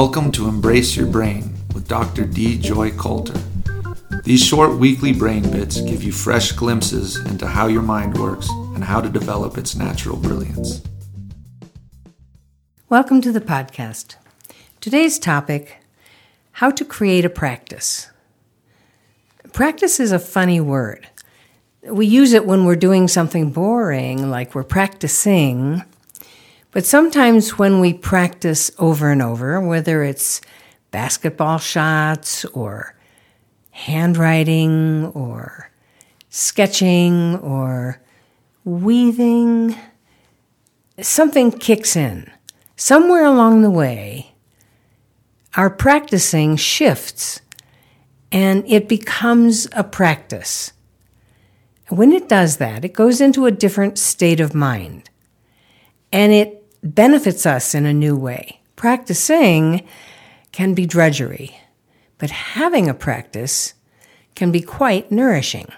Welcome to Embrace Your Brain with Dr. D. Joy Coulter. These short weekly brain bits give you fresh glimpses into how your mind works and how to develop its natural brilliance. Welcome to the podcast. Today's topic how to create a practice. Practice is a funny word. We use it when we're doing something boring, like we're practicing. But sometimes when we practice over and over, whether it's basketball shots or handwriting or sketching or weaving, something kicks in. Somewhere along the way, our practicing shifts and it becomes a practice. And when it does that, it goes into a different state of mind and it benefits us in a new way. Practicing can be drudgery, but having a practice can be quite nourishing.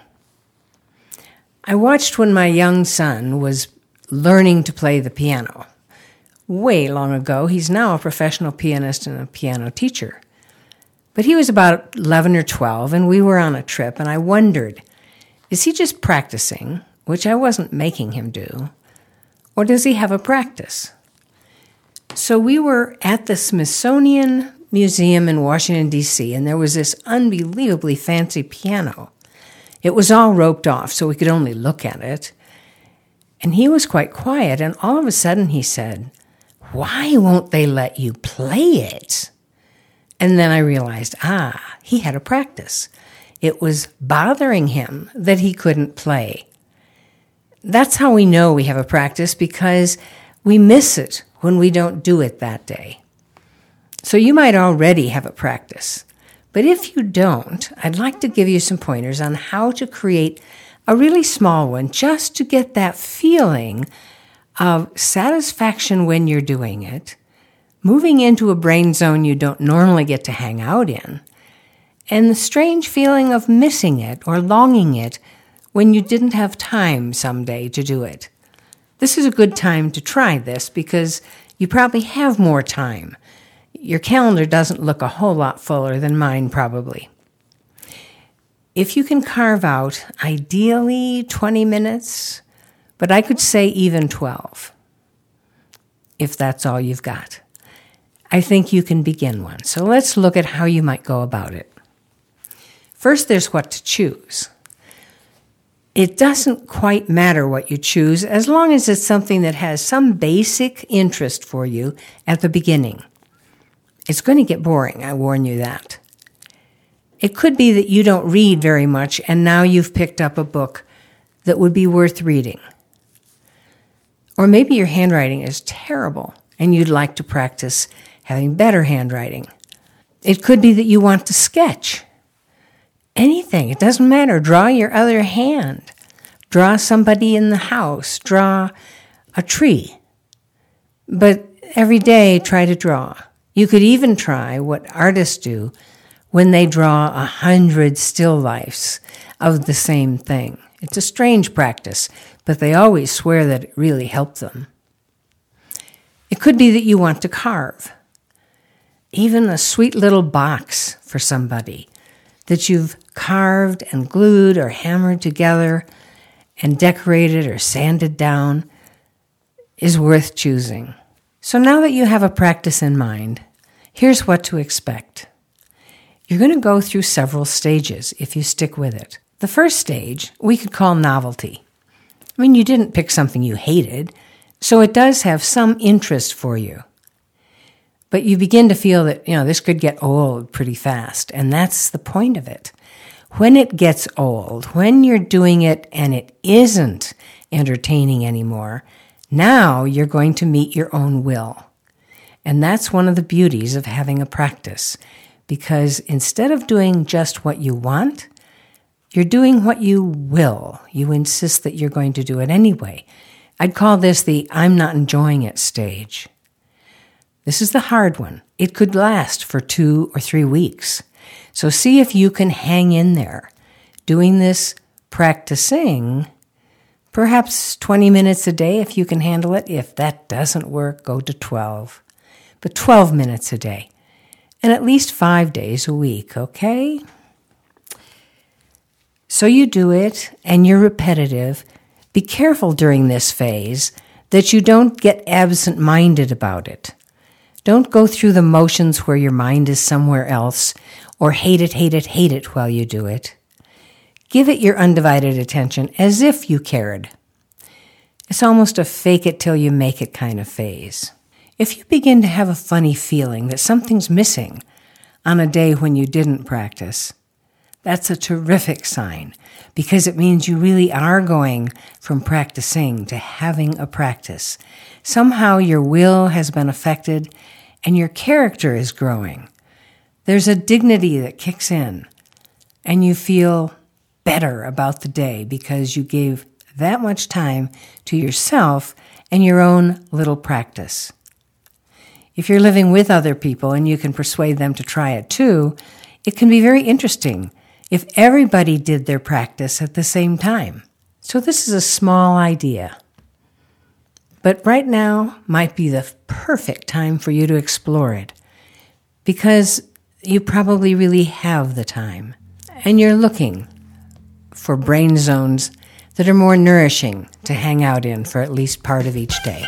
I watched when my young son was learning to play the piano. Way long ago, he's now a professional pianist and a piano teacher. But he was about 11 or 12, and we were on a trip, and I wondered is he just practicing, which I wasn't making him do, or does he have a practice? So we were at the Smithsonian Museum in Washington, D.C., and there was this unbelievably fancy piano. It was all roped off, so we could only look at it. And he was quite quiet, and all of a sudden he said, Why won't they let you play it? And then I realized, ah, he had a practice. It was bothering him that he couldn't play. That's how we know we have a practice because we miss it when we don't do it that day. So you might already have a practice. But if you don't, I'd like to give you some pointers on how to create a really small one just to get that feeling of satisfaction when you're doing it, moving into a brain zone you don't normally get to hang out in, and the strange feeling of missing it or longing it when you didn't have time someday to do it. This is a good time to try this because you probably have more time. Your calendar doesn't look a whole lot fuller than mine, probably. If you can carve out ideally 20 minutes, but I could say even 12, if that's all you've got, I think you can begin one. So let's look at how you might go about it. First, there's what to choose it doesn't quite matter what you choose as long as it's something that has some basic interest for you at the beginning. It's going to get boring, I warn you that. It could be that you don't read very much and now you've picked up a book that would be worth reading. Or maybe your handwriting is terrible and you'd like to practice having better handwriting. It could be that you want to sketch anything. It doesn't matter. Draw your other hand. Draw somebody in the house. Draw a tree. But every day, try to draw. You could even try what artists do when they draw a hundred still lifes of the same thing. It's a strange practice, but they always swear that it really helped them. It could be that you want to carve, even a sweet little box for somebody that you've carved and glued or hammered together and decorated or sanded down is worth choosing. So now that you have a practice in mind, here's what to expect. You're going to go through several stages if you stick with it. The first stage we could call novelty. I mean, you didn't pick something you hated, so it does have some interest for you. But you begin to feel that, you know, this could get old pretty fast. And that's the point of it. When it gets old, when you're doing it and it isn't entertaining anymore, now you're going to meet your own will. And that's one of the beauties of having a practice. Because instead of doing just what you want, you're doing what you will. You insist that you're going to do it anyway. I'd call this the I'm not enjoying it stage. This is the hard one. It could last for two or three weeks. So see if you can hang in there. Doing this, practicing, perhaps 20 minutes a day if you can handle it. If that doesn't work, go to 12. But 12 minutes a day. and at least five days a week, okay? So you do it and you're repetitive. Be careful during this phase that you don't get absent minded about it. Don't go through the motions where your mind is somewhere else or hate it, hate it, hate it while you do it. Give it your undivided attention as if you cared. It's almost a fake it till you make it kind of phase. If you begin to have a funny feeling that something's missing on a day when you didn't practice, that's a terrific sign because it means you really are going from practicing to having a practice. Somehow your will has been affected and your character is growing. There's a dignity that kicks in and you feel better about the day because you gave that much time to yourself and your own little practice. If you're living with other people and you can persuade them to try it too, it can be very interesting if everybody did their practice at the same time. So, this is a small idea. But right now might be the perfect time for you to explore it because you probably really have the time and you're looking for brain zones that are more nourishing to hang out in for at least part of each day.